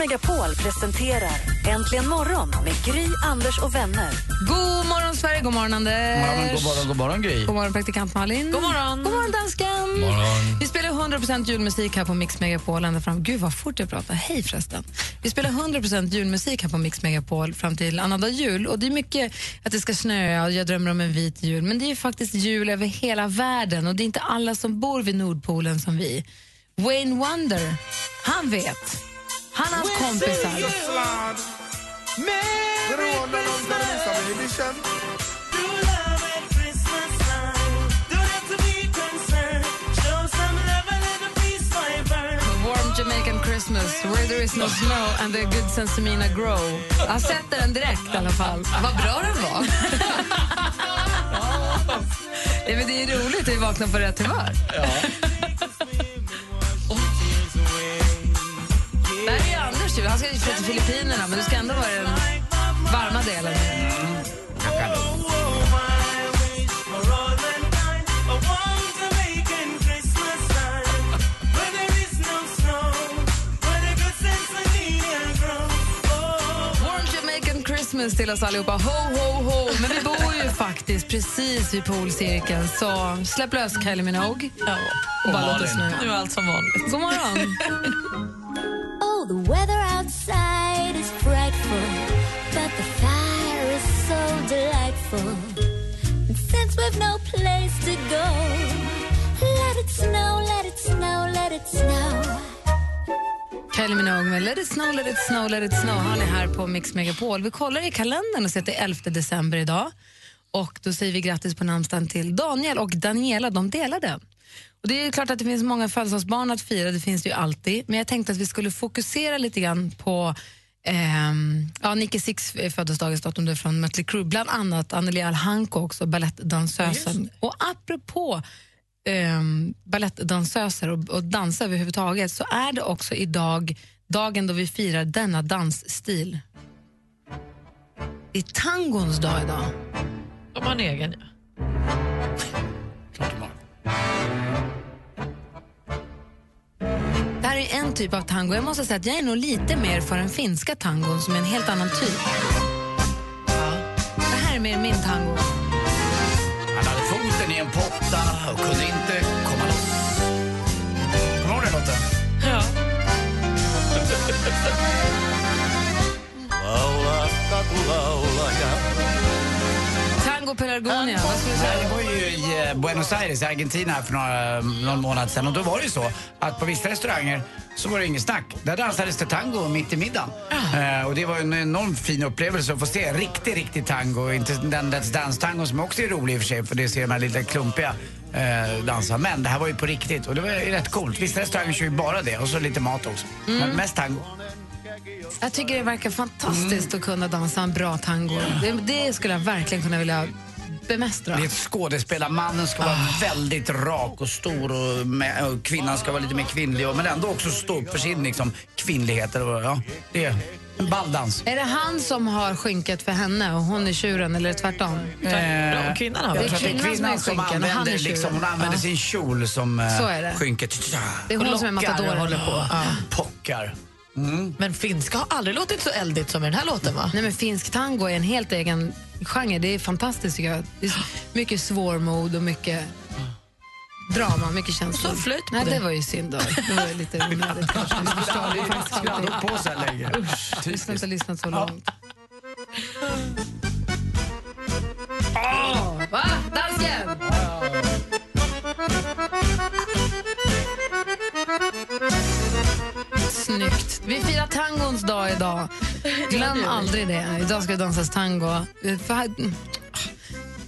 Megapol presenterar Äntligen morgon med Gry, Anders och vänner. God morgon, Sverige. God morgon, Anders. God morgon, god morgon, god morgon Gry. God morgon, praktikant Malin. God morgon. God morgon, dansken. morgon. Vi spelar 100% julmusik här på Mix Megapol ända fram... Gud, vad fort jag pratar. Hej förresten. Vi spelar 100% julmusik här på Mix Megapol fram till annandag jul. Och det är mycket att det ska snöa och jag drömmer om en vit jul. Men det är ju faktiskt jul över hela världen och det är inte alla som bor vid Nordpolen som vi. Wayne Wonder, han vet. Han och hans kompisar... Jamaican Christmas, where there is no snow and the good sensemina grow. Jag sätter den direkt i alla fall. Vad bra den var! Nej, men det är roligt att vi vaknar på rätt humör. Ja. 20. Han ska ju till Filippinerna, men du ska ändå vara den varma delen. Mm. Christmas till oss allihopa. Ho, ho, ho! Men vi bor ju faktiskt precis vid polcirkeln, så släpp lös Kylie Minogue. Ja. Och bara låt oss snöa. Nu är allt som vanligt. God morgon! since no place to go, let it snow, let it snow, let it snow. Kylie Minogue med Let it snow, let it snow, let it snow har ni här på Mix Megapol. Vi kollar i kalendern och ser att det är 11 december idag. Och Då säger vi grattis på namnsdagen till Daniel och Daniela, de delar den. Och det är klart att det finns många födelsedagsbarn att fira, det finns det ju alltid. Men jag tänkte att vi skulle fokusera lite grann på ehm, ja, Nicky Six födelsedagens datum det är från Mötley Crüe, bland annat Anneli Alhanko också, balettdansösen. Och apropå um, balettdansöser och, och dansa överhuvudtaget så är det också idag dagen då vi firar denna dansstil. Det är tangons dag idag. De har en egen, ja. Är en typ av tango. Jag måste säga att jag är nog lite mer för den finska tangon som är en helt annan typ. Det här är mer min tango. Han hade foten i en potta och kunde inte komma loss. Kommer du ihåg den låten? ja. Tango pelargonia, vad skulle du säga? Jag var ju i eh, Buenos Aires i Argentina för några, någon månad sedan och då var det ju så att på vissa restauranger så var det inget snack. Där dansades det tango mitt i middagen. Eh, och det var en enormt fin upplevelse att få se riktig, riktig tango. Inte den Let's Dance-tango som också är rolig i och för sig för det ser de här lite klumpiga eh, dansa. Men det här var ju på riktigt och det var ju rätt coolt. Vissa restauranger kör ju bara det och så lite mat också. Men mest tango. Jag tycker det verkar fantastiskt att kunna dansa en bra tango. Det, det skulle jag verkligen kunna vilja bemästra. Det är ett skådespel. Mannen ska vara väldigt rak och stor och, med, och kvinnan ska vara lite mer kvinnlig och, men ändå också stå upp för sin liksom, kvinnlighet. Eller, ja, det är en balldans. Är det han som har skynket för henne och hon är tjuren eller tvärtom? Tvärtom. Kvinnan har Jag väl tror att det är kvinnan som som och han är använder, liksom, hon använder Ja. sin kjol som eh, Så är det. skynket. Det är hon som är lockar matadoren. håller på. Ja. Pockar. Men finska har aldrig låtit så eldigt som i den här låten, va? Nej, men finsk tango är en helt egen genre. Det är fantastiskt tycker jag. Det är mycket svårmod och mycket drama, mycket känslor. Så flöjt på Nej, det. det var ju synd. Då. Det var lite onödigt kanske. Vi Skulle aldrig allting. på så här länge. Vi skulle inte ha lyssnat så långt. Va? Dansken! Snyggt. Vi firar tangons dag idag. Glöm aldrig det. Idag ska det dansas tango. Eh,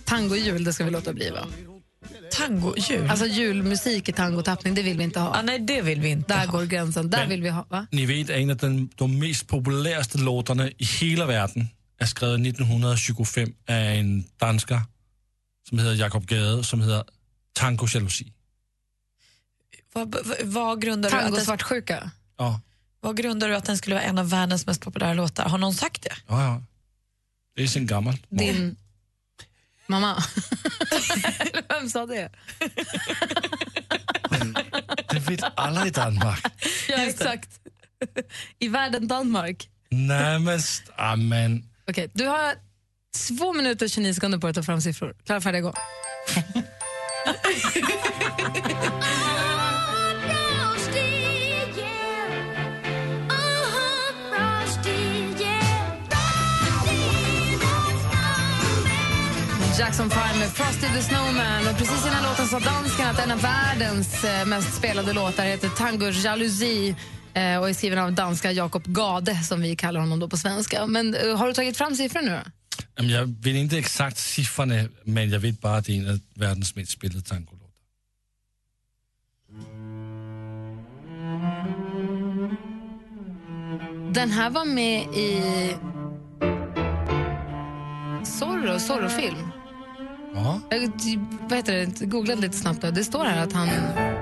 Tango-jul, det ska vi låta bli va? Tango-jul? Alltså julmusik i tangotappning, det vill vi inte ha. ah, nej, det vill vi inte Där ha. går gränsen. Där Men- vill vi ha, va? Ni vet, en av den, de mest populäraste låtarna i hela världen är skriven 1925 av en danskare som heter Jakob Gade, som heter Tango Jalousi. Vad, vad, vad, grundar du att Tango svartsjuka. Ja, vad grundar du att den skulle vara en av världens mest populära låtar? Har någon sagt det? ja, ja. Det är sen gammalt. Din mamma. Vem sa det? Det vet alla i Danmark. Ja, exakt. I världen Danmark. Nej, men... st- Amen. Okej, du har två minuter och 29 sekunder på dig att ta fram siffror. Klara, färdiga, gå. Jackson 5 med Frosty the Snowman. Och precis innan låten sa dansken att en av världens eh, mest spelade låtar heter Tango Jalousie eh, och är skriven av danska Jakob Gade, som vi kallar honom då på svenska. Men eh, har du tagit fram siffror nu då? Jag vet inte exakt siffrorna, men jag vet bara att det är en av världens mest spelade tangolåtar. Den här var med i Zorro, Zorro-film. Ja. Jag vad heter det, googlade lite snabbt. Då. Det står här att han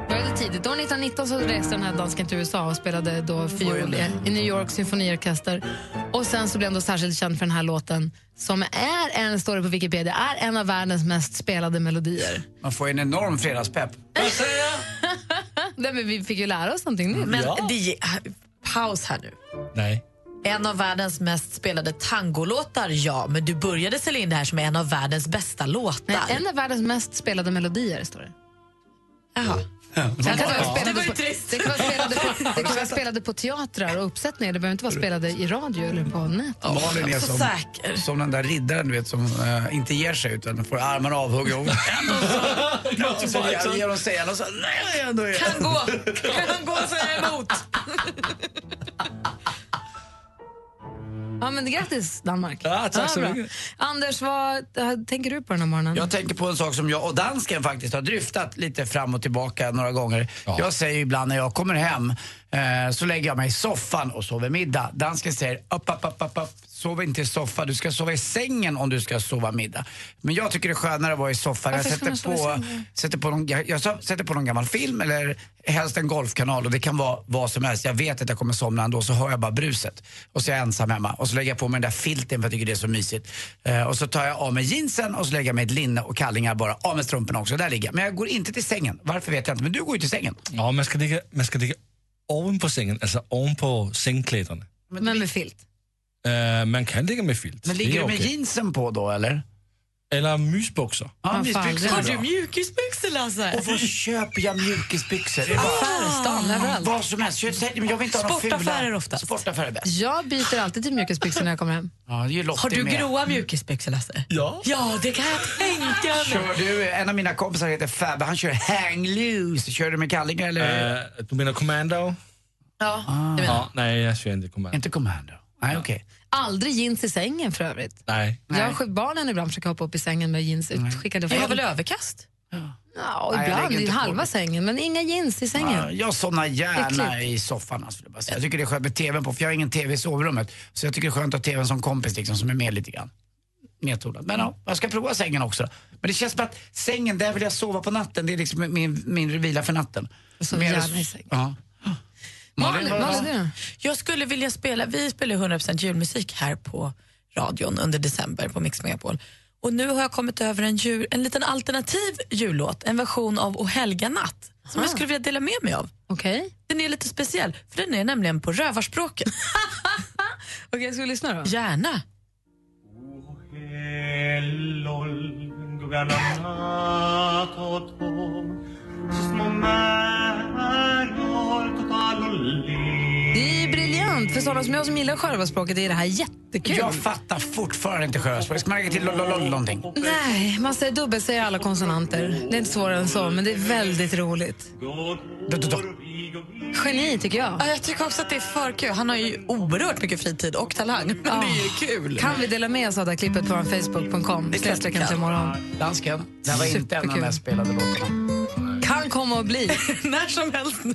började tidigt. År 1919 så reste den här dansken till USA och spelade då fiol i i New York symfoniorkester. Och sen så blev han då särskilt känd för den här låten som är en, står det på Wikipedia, är en av världens mest spelade melodier. Man får en enorm fredagspepp. Nej, men vi fick ju lära oss någonting nytt. Men det, paus här nu. Nej. En av världens mest spelade tangolåtar, ja. Men du började sälja in det här som en av världens bästa låtar. Nej, en av världens mest spelade melodier, står det. Jaha. Det kan vara Det spelade var ju på, trist. det kan vara spelade på, det kan vara spelade på teatrar och uppsättningar. Det behöver inte vara spelade i radio eller på nätet. Malin är så som, säker. som den där riddaren du vet, som eh, inte ger sig utan får armarna avhuggna. Och ändå så, så ger- de sig och så... Nej, ändå är Kan gå, kan gå säga emot. Ja, men grattis, Danmark. Ja, tack så bra. mycket. Anders, vad äh, tänker du på den här morgonen? Jag tänker på en sak som jag och dansken faktiskt har dryftat lite fram och tillbaka några gånger. Jag säger ibland när jag kommer hem eh, så lägger jag mig i soffan och sover middag. Dansken säger upp, upp, upp, upp, upp. Sov inte i soffan, du ska sova i sängen om du ska sova middag. Men jag tycker det är skönare att vara i soffan. Jag sätter, på, sätter, på någon, jag, jag sätter på någon gammal film eller helst en golfkanal och det kan vara vad som helst. Jag vet att jag kommer somna ändå så hör jag bara bruset. Och så är jag ensam hemma och så lägger jag på mig den där filten för jag tycker det är så mysigt. Eh, och så tar jag av mig jeansen och så lägger jag mig ett linne och kallingar bara. Av med strumporna också, där ligger jag. Men jag går inte till sängen. Varför vet jag inte, men du går ju till sängen. Ja, man ska ligga, man ska ligga ovanpå sängen, alltså ovanpå sängkläderna. Men med filt. Uh, man kan ligga med filt. Men ligger du med okej. jeansen på då eller? Eller mysboxar. Ja, Man får mysbyxor Har du mjukisbyxor, Lasse? Och var köper jag mjukisbyxor? Det är bara Affärsstan, överallt. vad som helst. Jag, jag vill inte ha. Sportaffärer oftast. Sportaffärer är bäst. Jag byter alltid till mjukisbyxor när jag kommer hem. Ja, Har du med. gråa mjukisbyxor, Lasse? Ja. Ja, det kan jag tänka mig. Kör du, en av mina kompisar heter Fab, han kör hang loose. Kör du med kallingar eller? Uh, du menar commando? Ja, det menar jag. Ja, nej, jag kör inte commando. Inte commando. Nej, okej. Aldrig jeans i sängen för övrigt. Nej. Jag har skickat barnen ibland försöka hoppa upp i sängen med jeans. Skickade Jag har väl överkast? Ja, Nej, jag ibland lägger i inte på halva det. sängen, men inga jeans i Ja, sängen. jag somnar gärna Äckligt. i soffan. Alltså, vill jag, bara säga. jag tycker det är skönt med tvn på, för jag har ingen tv i sovrummet. Så jag tycker det är skönt att ha tvn som kompis liksom, som är med lite grann. Nedtonad. Men ja, jag ska prova sängen också. Men det känns som att sängen, där vill jag sova på natten. Det är liksom min, min vila för natten. Jag sover Mer- gärna i sängen. Ja. Malin, vad- du då? Jag skulle vilja spela, vi spelar 100% julmusik här på radion under december på Mix Megapol. Och nu har jag kommit över en, jul, en liten alternativ jullåt, en version av O helga natt, som jag skulle vilja dela med mig av. Okej. Den är lite speciell, för den är nämligen på rövarspråket. Okej, ska vi lyssna då? Gärna. Det är briljant. För sådana som jag som gillar självaspråket är det här jättekul. Jag fattar fortfarande inte sjöspråk. Ska man lägga till lololol någonting? Nej, man säger dubbel säger alla konsonanter. Det är inte svårare än så, men det är väldigt roligt. Du, du, du. Geni, tycker jag. Ja, jag tycker också att det är för kul. Han har ju oerhört mycket fritid och talang, men det är kul. Kan vi dela med oss av det här klippet på Facebook.com? Det är klart vi kan. Snedstreck imorgon. Dansken, det här var inte en av de mest spelade låtarna. Kan komma att bli. När som helst nu.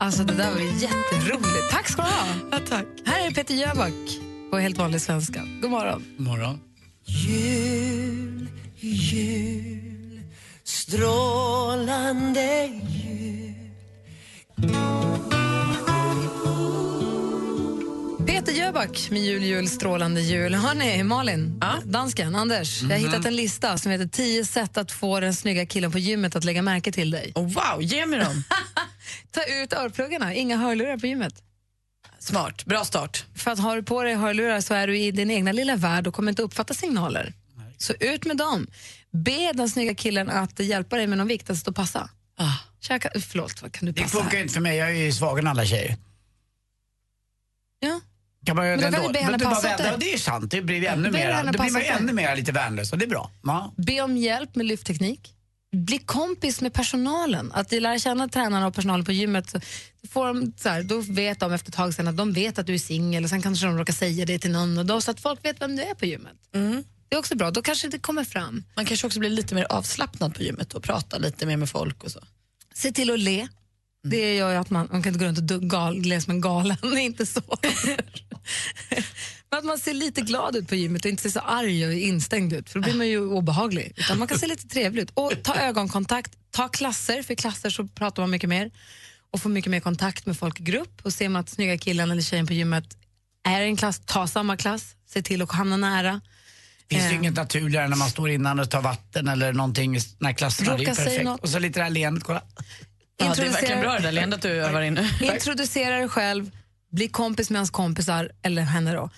Alltså det där var jätteroligt. Tack ska du ha. Ja, tack. Här är Peter Jöback på helt vanlig svenska. God morgon. God morgon. Jul, jul, strålande jul. Peter Jöback med Jul, jul, strålande jul. Hörni, Malin, dansken, Anders. Jag har hittat en lista som heter 10 sätt att få den snygga killen på gymmet att lägga märke till dig. Oh, wow, ge mig dem. Ta ut örpluggarna, inga hörlurar på gymmet. Smart, bra start. För att har du på dig hörlurar så är du i din egna lilla värld och kommer inte uppfatta signaler. Så ut med dem. Be den snygga killen att hjälpa dig med någon vikt, att stå och passa. Ah. Käka, förlåt, vad kan du Det passa funkar här? inte för mig, jag är ju svagare än alla tjejer. Ja. Kan man göra Men då det kan du be henne det passa åt dig. Det är sant, det blir ännu mer. Då blir man ännu mer lite värnlös och det är bra. Ja. Be om hjälp med lyftteknik. Bli kompis med personalen. Att lära känna tränarna och personalen på gymmet. Får de, så här, då vet de efter ett tag sen att de vet att du är singel och sen kanske de råkar säga det till någon och då, så att folk vet vem du är på gymmet. Det är också bra, då kanske det kommer fram. Man kanske också blir lite mer avslappnad på gymmet och pratar lite mer med folk och så. Se till att le. Det gör ju att man, man kan inte gå runt och gal, le som en galen, inte så. Men att man ser lite glad ut på gymmet och inte ser så arg och instängd ut, för då blir man ju obehaglig. Utan man kan se lite trevlig ut. Och ta ögonkontakt, ta klasser, för i klasser så pratar man mycket mer och får mycket mer kontakt med folk i grupp. Och ser man att snygga killen eller tjejen på gymmet är i en klass, ta samma klass, se till att hamna nära. Finns det Eh. inget naturligare när man står innan och tar vatten eller någonting när klasserna, det är perfekt. något. Och så lite det här leendet, kolla. Ja, det är verkligen bra det där leendet du övar in. Introducera dig själv, bli kompis med hans kompisar, eller henne då,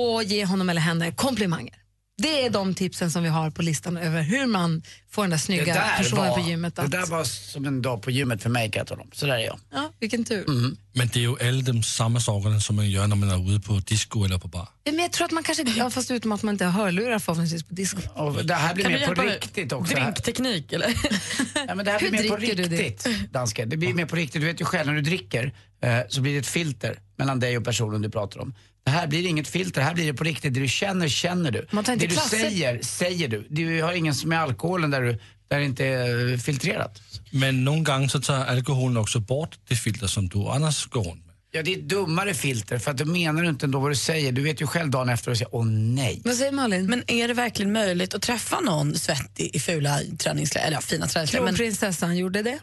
och ge honom eller henne komplimanger. Det är de tipsen som vi har på listan över hur man får den där Det snygga där, personen var, på gymmet det att... där var som en dag på gymmet för mig kan jag tala om. Så där är jag. Ja, vilken tur. Men det är ju alla de samma sakerna som man gör när man är ute på disco eller på bar. Ja, Men jag tror att man kanske, ja, fast utom att man inte har hörlurar förhoppningsvis på disco. Och det här blir Kan mer på riktigt också. Drinkteknik eller? Ja, men det här Hur blir mer på dricker du det? riktigt, dansken. Det blir mer på riktigt. Du vet ju själv, när du dricker eh, så blir det ett filter mellan dig och personen du pratar om. Det här blir inget filter, här blir det på riktigt. Det du känner, känner du. Man tar inte det du klasser. säger, säger du. Du har ingen som är alkoholen där, du, där det inte är filtrerat. Men någon gång så tar alkoholen också bort det filter som du annars går runt med. Ja, det är ett dummare filter för att du menar inte ändå vad du säger. Du vet ju själv dagen efter och säger åh nej. Vad säger Malin? Men är det verkligen möjligt att träffa någon svettig i fula träningskläder? Eller ja, fina träningskläder. Men, Kronprinsessan gjorde det.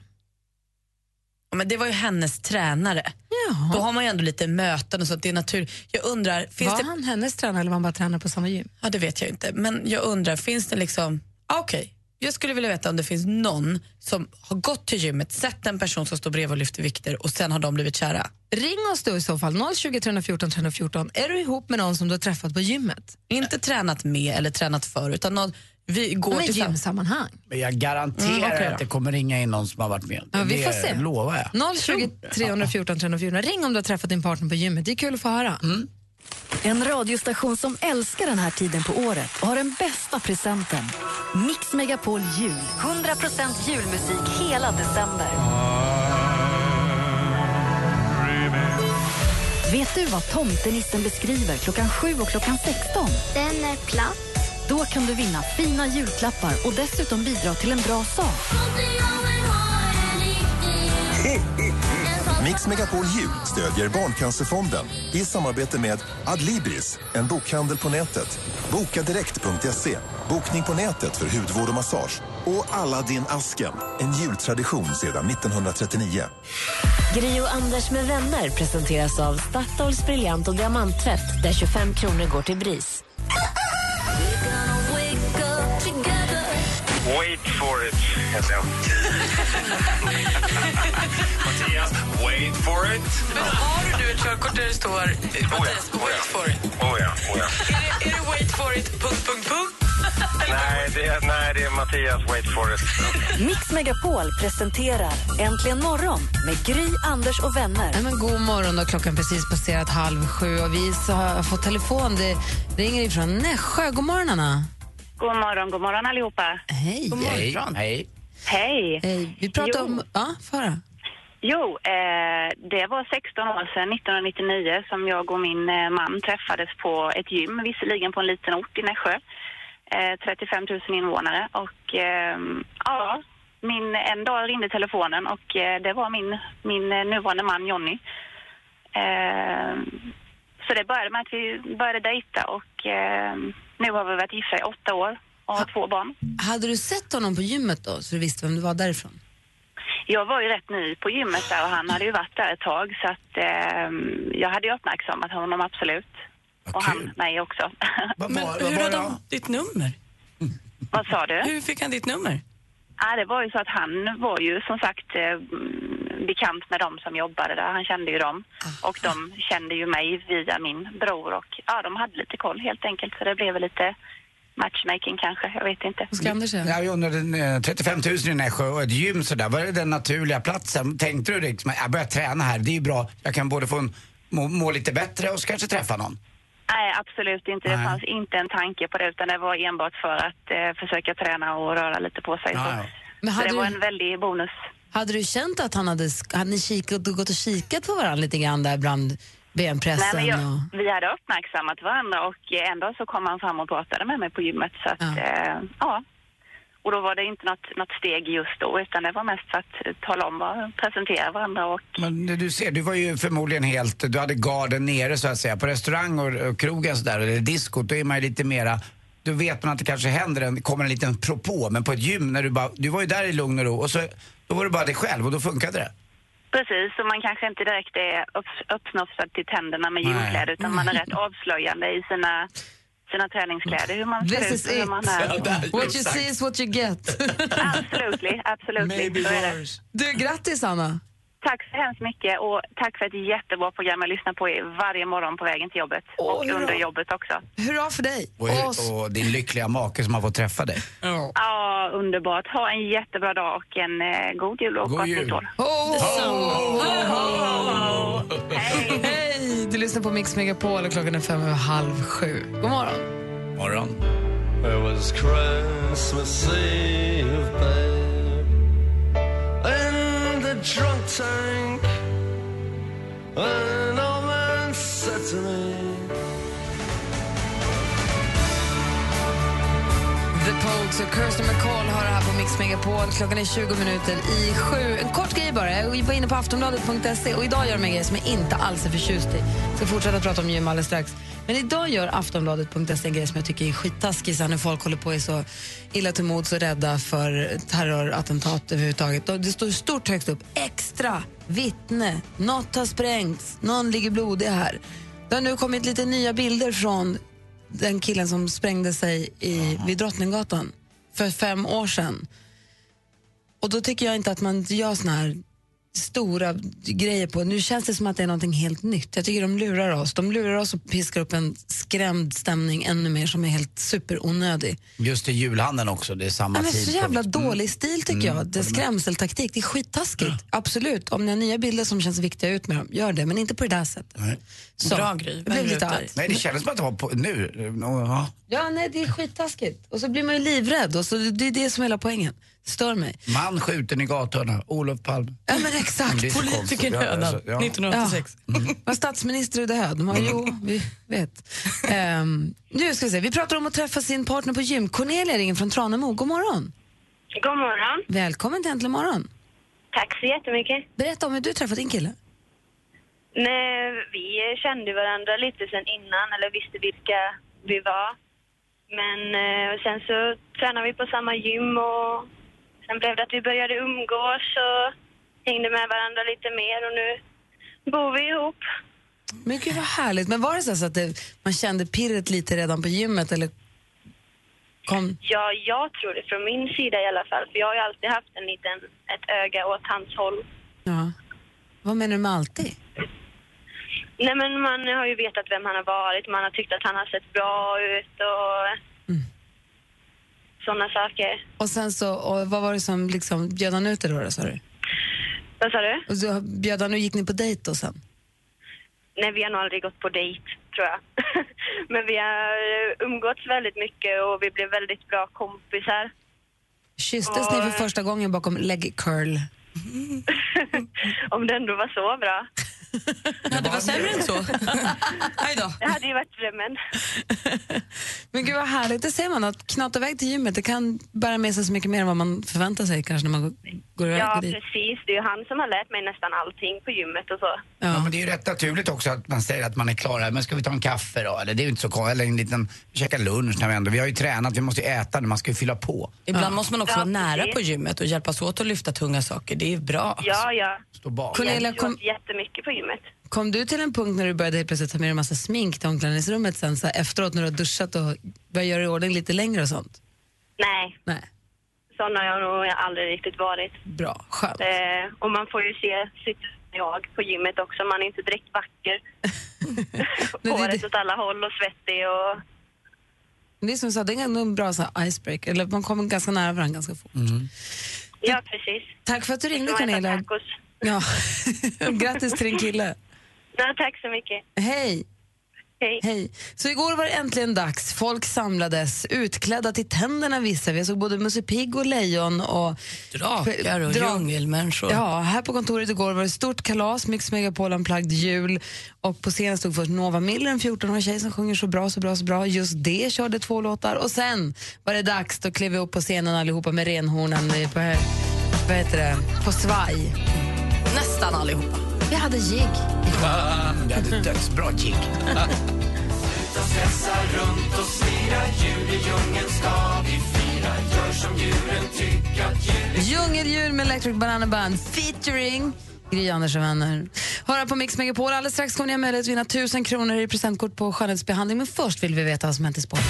Ja, men det var ju hennes tränare. Jaha. Då har man ju ändå lite möten och så. Att det är natur. Jag undrar, finns var det... han hennes tränare eller var han bara tränare på samma gym? Ja, det vet jag inte. Men jag undrar, finns det liksom... Ah, Okej, jag skulle vilja veta om det finns någon som har gått till gymmet, sett en person som står bredvid och lyfter vikter och sen har de blivit kära. Ring oss då i så fall, 020 314 314. Är du ihop med någon som du har träffat på gymmet? Inte tränat med eller tränat för, utan någon, vi går till sam- gymsammanhang. Men jag garanterar Mm, då. att det kommer ringa in någon som har varit med. Ja, vi det får se. lovar jag. 020 314 314. Ring om du har träffat din partner på gymmet. Det är kul att få höra. En radiostation som älskar den här tiden på året och har den bästa presenten. Mix Megapol Jul. 100% julmusik hela december. Vet du vad tomtenissen beskriver klockan 7 och klockan 16? Den är platt. Då kan du vinna fina julklappar och dessutom bidra till en bra sak. Mix Megapol Jul stödjer Barncancerfonden i samarbete med Adlibris, en bokhandel på nätet. Bokadirekt.se, bokning på nätet för hudvård och massage. Och Aladdin asken en jultradition sedan 1939. Gri och Anders med vänner presenteras av Statoils briljant och diamanttvätt där 25 kronor går till BRIS. Wait for it, heter jag. Mattias, wait for it. Men har du nu ett körkort där det står Mattias, wait for it? Oh ja, oh ja. Är det, är det wait for it, punkt, punkt, punkt? Nej, det är, nej, det är Mattias, wait for it. Mix Megapol presenterar Äntligen morgon med Gry, Anders och vänner. Ja, men god morgon, då. klockan precis passerat halv sju och vi har fått telefon. Det ringer ifrån Nässjö. God morgon, Anna. God morgon, god morgon allihopa. Hej. Hej. Hej. Hej. Hej. Vi pratar Jo. om... Ja, föra. Jo, eh, det var 16 år sedan, 1999, som jag och min eh, man träffades på ett gym, visserligen på en liten ort i Nässjö. Eh, 35 000 invånare och ehm, ja, min, en dag ringde telefonen och eh, det var min, min eh, nuvarande man Jonny. Eh, Så det började med att vi började dejta och eh, nu har vi varit gifta i åtta år och har två barn. Hade du sett honom på gymmet då, så du visste vem du var därifrån? Jag var ju rätt ny på gymmet där och han hade ju varit där ett tag så att eh, jag hade ju uppmärksammat honom absolut. och han mig också. Men hur hade han ditt nummer? Vad sa du? Hur fick han ditt nummer? Ja, det var ju så att han var ju som sagt eh, mm, bekant med dem som jobbade där. Han kände ju dem. Och de kände ju mig via min bror och ja, de hade lite koll helt enkelt. Så det blev väl lite matchmaking kanske, jag vet inte. Vad ska Anders säga? Jag undrade, eh, 35 000 i Nässjö och ett gym sådär, var det den naturliga platsen? Tänkte du liksom, jag börjar träna här, det är ju bra, jag kan både få en, må, må lite bättre och så kanske träffa någon? Nej, absolut inte. Det Nej. fanns inte en tanke på det utan det var enbart för att eh, försöka träna och röra lite på sig. Ja, så ja. Men så det var du- en väldig bonus. Hade du känt att han hade, hade ni kikat, gått och kikat på varandra lite grann där bland Nej, benpressen? men jag, och... Vi hade uppmärksammat varandra och eh, ändå så kom han fram och pratade med mig på gymmet. Så att, eh, ja. Och då var det inte något, något steg just då utan det var mest för att tala om vad, presentera varandra och Men du ser, du var ju förmodligen helt, du hade garden nere så att säga. På restaurang och, och krogen sådär, eller diskot, då är man ju lite mera då vet man att det kanske händer en, kommer en liten propå, men på ett gym när du bara, du var ju där i lugn och ro och så, då var du bara dig själv och då funkade det. Precis, och man kanske inte direkt är upp, uppsnofsad till tänderna med gymkläder utan man är rätt avslöjande i sina, sina träningskläder. Hur man ser This ut och hur man är. What you see is what you get. Absolutely, absolutely. Är det. Du, grattis Anna. Tack så hemskt mycket och tack för ett jättebra program jag lyssnar på er varje morgon på vägen till jobbet och hurra. under jobbet också. Hurra för dig. Och, och din lyckliga make som har fått träffa dig. Ja, underbart. Ha en jättebra dag och en eh, god jul och God gott nytt år. Hej! Lyssnar på Mix Megapol och klockan är fem över halv sju. God morgon. Morgon. It was Christmas Eve, babe, in the drunk tank. An old man said to me, Pogues och Kirsten McCall har det här på Mix Megapol. Klockan är 20 minuter i sju. En kort grej bara. Jag var inne på aftonbladet.se och idag gör de en grej som jag inte alls är förtjust i. Jag ska fortsätta prata om gym alldeles strax. Men idag gör aftonbladet.se en grej som jag tycker är skittaskig så när folk håller på och är så illa till mods och rädda för terrorattentat överhuvudtaget. Det står stort högst upp, extra, vittne, något har sprängts, någon ligger blodig här. Det har nu kommit lite nya bilder från den killen som sprängde sig i, vid Drottninggatan för fem år sedan. Och då tycker jag inte att man gör såna här stora grejer på. Nu känns det som att det är någonting helt nytt. Jag tycker de lurar oss. De lurar oss och piskar upp en skrämd stämning ännu mer som är helt superonödig. Just i julhandeln också, det är samma Ja, men så jävla dålig stil tycker Mm, jag. Det är skrämseltaktik. Det är skittaskigt. Absolut, om ni har nya bilder som känns viktiga ut med dem, gör det. Men inte på det där sättet. Så, Bra grej. Jag blev lite arg. Nej, det kändes som att det var på, nu. Ja. Ja, nej, det är skittaskigt. Och så blir man ju livrädd. Och så, det är det som är hela poängen. Stör mig. Man skjuten i gathörnan, Olof Palme. Ja, men exakt. Det är så konstigt. Ja, alltså, ja. Ja. Var statsminister är död. Man, jo, vi vet. Ehm, nu ska vi se. Vi pratar om att träffa sin partner på gym. Cornelia ringer från Tranemo. God morgon. God morgon. Välkommen till Äntligen morgon. Tack så jättemycket. Berätta om hur du träffat din kille. Nej, vi kände varandra lite sen innan, eller visste vilka vi var. Men eh, sen så tränade vi på samma gym och sen blev det att vi började umgås och hängde med varandra lite mer och nu bor vi ihop. Men gud vad härligt. Men var det så att det, man kände pirret lite redan på gymmet? Eller kom... Ja, jag tror det från min sida i alla fall, för jag har ju alltid haft en liten, ett öga åt hans håll. Ja. Vad menar du med alltid? Nej men man har ju vetat vem han har varit, man har tyckt att han har sett bra ut och sådana saker. Och sen så, och vad var det som liksom bjöd han ut er då, då sa du? Vad sa du? Och så bjöd han gick ni på dejt då sen? Nej, vi har nog aldrig gått på dejt, tror jag. men vi har eh, umgåtts väldigt mycket och vi blev väldigt bra kompisar. Kysstes Och- ni för första gången bakom leg curl? Om det ändå var så bra. Ja, det var sämre än så. Aj då. Det hade ju varit drömmen. Men gud vad härligt, det ser man att knata iväg till gymmet det kan bära med sig så mycket mer än vad man förväntar sig kanske när man går- iväg Ja, dit. precis. Det är ju han som har lärt mig nästan allting på gymmet och så. Ja. men det är ju rätt naturligt också att man säger att man är klar här. Men ska vi ta en kaffe då? Eller det är ju inte så konstigt. Eller en liten, käka lunch när vi ändå... Vi har ju tränat, vi måste ju äta nu. Man ska ju fylla på. Ibland måste man också Ja, vara nära precis. på gymmet och hjälpas åt att lyfta tunga saker. Det är bra. Ja, ja. Stå bak. Cornelia, kom... jättemycket på gymmet. Kom du till en punkt när du började helt plötsligt ta med dig en massa smink till omklädningsrummet sen så efteråt när du har duschat och börjat göra i ordning lite längre och sånt? Nej, Nej, sån har jag nog aldrig riktigt varit. bra, skönt. Eh, och man får ju se sitt jag på gymmet också. Man är inte direkt vacker. det- Håret åt alla håll och svettig och... Det är som jag sa, det är en bra så här, icebreaker, eller man kommer ganska nära varandra ganska fort. Ja, precis. Tack för att du ringde Cornelia. tacos. Ja. Grattis till din kille. Ja, tack så mycket. Hej! Hej. Så igår var det äntligen dags. Folk samlades, utklädda till tänderna vissa. Vi såg både Musse Pigg och lejon och... Drakar och djungelmänniskor. Ja, här på kontoret igår var det stort kalas, Mix Megapol Unplugged jul och på scenen stod först Nova Miller, en 14-årig tjej som sjunger så bra, så bra, så bra. Just det körde två låtar och sen var det dags, då klev vi upp på scenen allihopa med renhornen på, vad heter det, på svaj. Nästan allihopa. Vi hade jigg. Det hade dödsbra jigg. Sluta stressa runt och slira Jul i djungeln ska vi fira Gör som djuren tycker att jul Djungeldjur med Electric Banana Band featuring Gry Anders och vänner. Höra på Mix Megapol. Alldeles strax kommer ni ha möjlighet att vinna 1000 kronor i presentkort på skönhetsbehandling. Men först vill vi veta vad som hänt i sporten.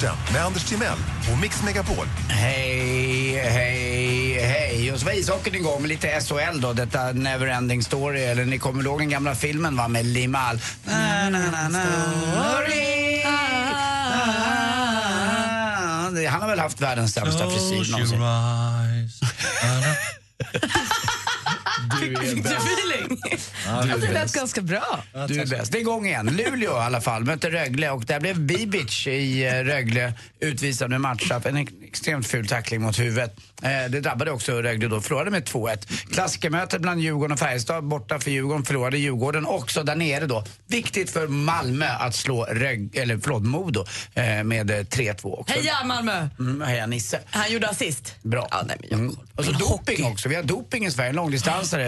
Sporten med Anders Timell och Mix Megapol. Hej, hej, hej. Och så var ishockeyn igång med lite SHL då, detta Neverending Story. Eller ni kommer ihåg den gamla filmen va, med Limal. Na, na, na, na, story. Det- Han har väl haft världens sämsta frisyr någonsin. Du är Fick du feeling? Du är det lät ganska bra. Du är bäst. Det är igång igen. Luleå i alla fall mötte Rögle och där blev Bibic i eh, Rögle utvisad med matchstraff. En extremt ful tackling mot huvudet. Eh, Det drabbade också Rögle då, förlorade med 2-1. Klassikermötet bland Djurgården och Färjestad borta för Djurgården, förlorade Djurgården också där nere då. Viktigt för Malmö att slå Rög, eller förlåt, Modo eh, med eh, 3-2 också. Heja Malmö! Mm, heja Nisse. Han gjorde assist. Bra. Mm. Och så doping också. Vi har doping i Sverige. Långdistansare.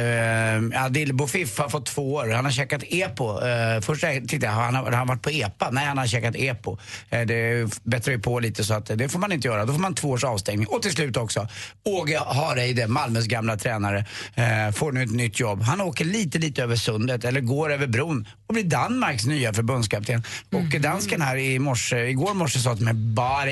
Eh, Adil Bofif har fått två år. Han har käkat EPO. Eh, först tittade jag, har han, har han varit på EPA? Nej, han har käkat EPO. Eh, det bättrar ju på lite så att eh, det får man inte göra. Då får man två års avstängning. Och till slut också, Åge Hareide, Malmös gamla tränare, eh, får nu ett nytt jobb. Han åker lite, lite över sundet, eller går över bron och blir Danmarks nya förbundskapten. Och dansken här i morse, igår morse sa till mig, bara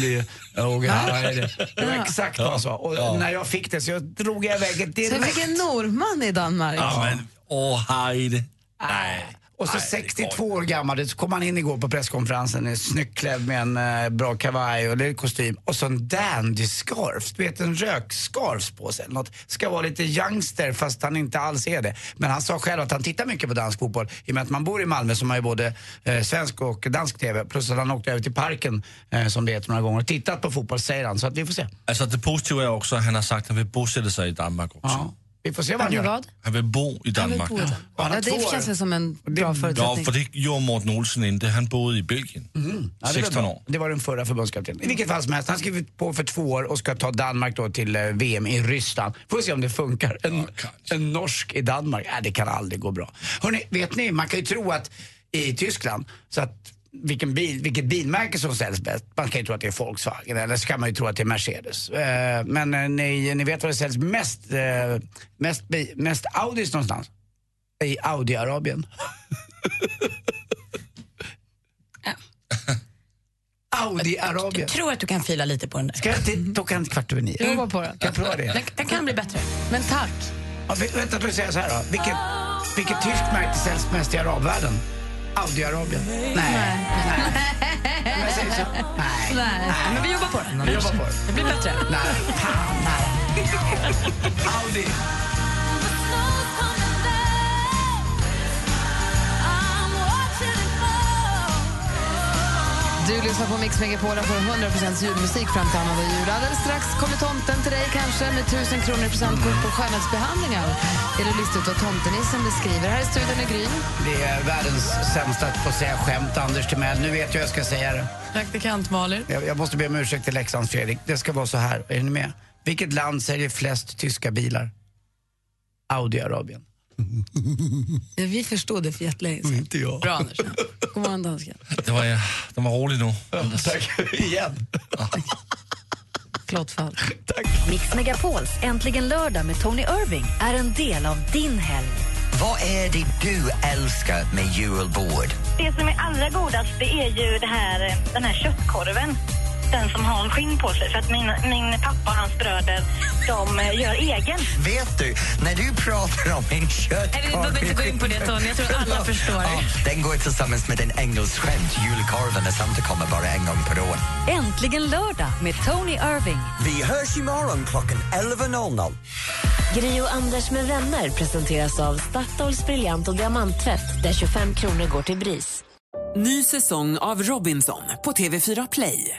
blir Åge Hareide. Det var exakt vad han sa. Och när jag fick det så jag drog jag iväg ett Så jag direkt. fick en norrman i Danmark. Ja, men åh, Heide. Nej. Och så 62 år gammal, så kom han in igår på presskonferensen, snyggt klädd med en eh, bra kavaj och lite kostym och så en dandy-scarf, du vet en rökscarf på sig eller något. Ska vara lite youngster fast han inte alls är det. Men han sa själv att han tittar mycket på dansk fotboll i och med att man bor i Malmö som har ju både eh, svensk och dansk TV. Plus att han åkte över till parken eh, som det heter några gånger och tittat på fotboll säger han. Så att vi får se. Alltså det positiva är också att han har sagt att han vill bosätta sig i Danmark också. Ja. Vi får se vad Han gör. vad? Han vill bo i Danmark. Och han Ja, har två det känns som en bra Ja, förutsättning. för det gjorde Mårten Olsen inte. Han bodde i Belgien. Ja, det, var 16 bra. år. det var den förra förbundskaptenen. I vilket fall som helst, han har skrivit på för två år och ska ta Danmark då till eh, VM i Ryssland. Får vi se om det funkar. En, en norsk i Danmark, äh, det kan aldrig gå bra. Hörrni, vet ni, man kan ju tro att i Tyskland, så att vilken bil, vilket bilmärke som säljs bäst. Man kan ju tro att det är Volkswagen eller så kan man ju tro att det är Mercedes. Eh, men eh, ni, ni vet var det säljs mest, eh, mest, bi- mest Audis någonstans? I Audi-Arabien. Audi-Arabien. Jag tror att du kan fila lite på den där. Ska jag till klockan kvart över nio? Jag jobbar på den. Kan jag prova det? Den, den kan bli bättre. Men tack. Ja, vä- vänta, då säger jag så här då. Vilket, vilket tyskt märke säljs mest i arabvärlden? Audi-Arabien? Nej. Nej. Så. Nej. Nej. Men vi jobbar på den. Vi jobbar på det. Det blir bättre. Nej. Fan, nej. Audi. Du lyssnar på Mix Megapol och får 100% julmusik fram till annandag jul. Alldeles strax kommer tomten till dig kanske med 1000 kronor i presentkort på skönhetsbehandlingar. Är du listat vad tomtenissen beskriver? Här i studion är Gryn. Det är världens sämsta på att säga skämt, Anders Timell. Nu vet jag hur jag ska säga det. Praktikant Malin. Jag, jag måste be om ursäkt till Leksands Fredrik. Det ska vara så här. Är ni med? Vilket land säljer flest tyska bilar? Saudiarabien. Ja, vi förstod det för jättelänge sedan. Inte jag. Bra, Anders. God morgon, dansken. Det var, ja, den var rolig nu. Tack. Igen. Klart fall. Mix Megapols Äntligen lördag med Tony Irving är en del av din helg. Vad är det du älskar med julbord? Det som är allra godast det är ju det här, den här köttkorven. Den som har skinn på sig. För att min, min pappa och hans bröder de eh, gör egen. Vet du, när du pratar om en köttkorv... Nej, vi behöver inte gå in på det, Tony. Jag tror alla förstår. Ja, den går tillsammans med en engelsk skämt, julkorven, och Santa kommer bara en gång per år. Äntligen lördag med Tony Irving. Vi hörs imorgon klockan 11.00. Gri och Anders med vänner presenteras av Statoils briljant och diamanttvätt där 25 kronor går till BRIS. Ny säsong av Robinson på TV4 Play.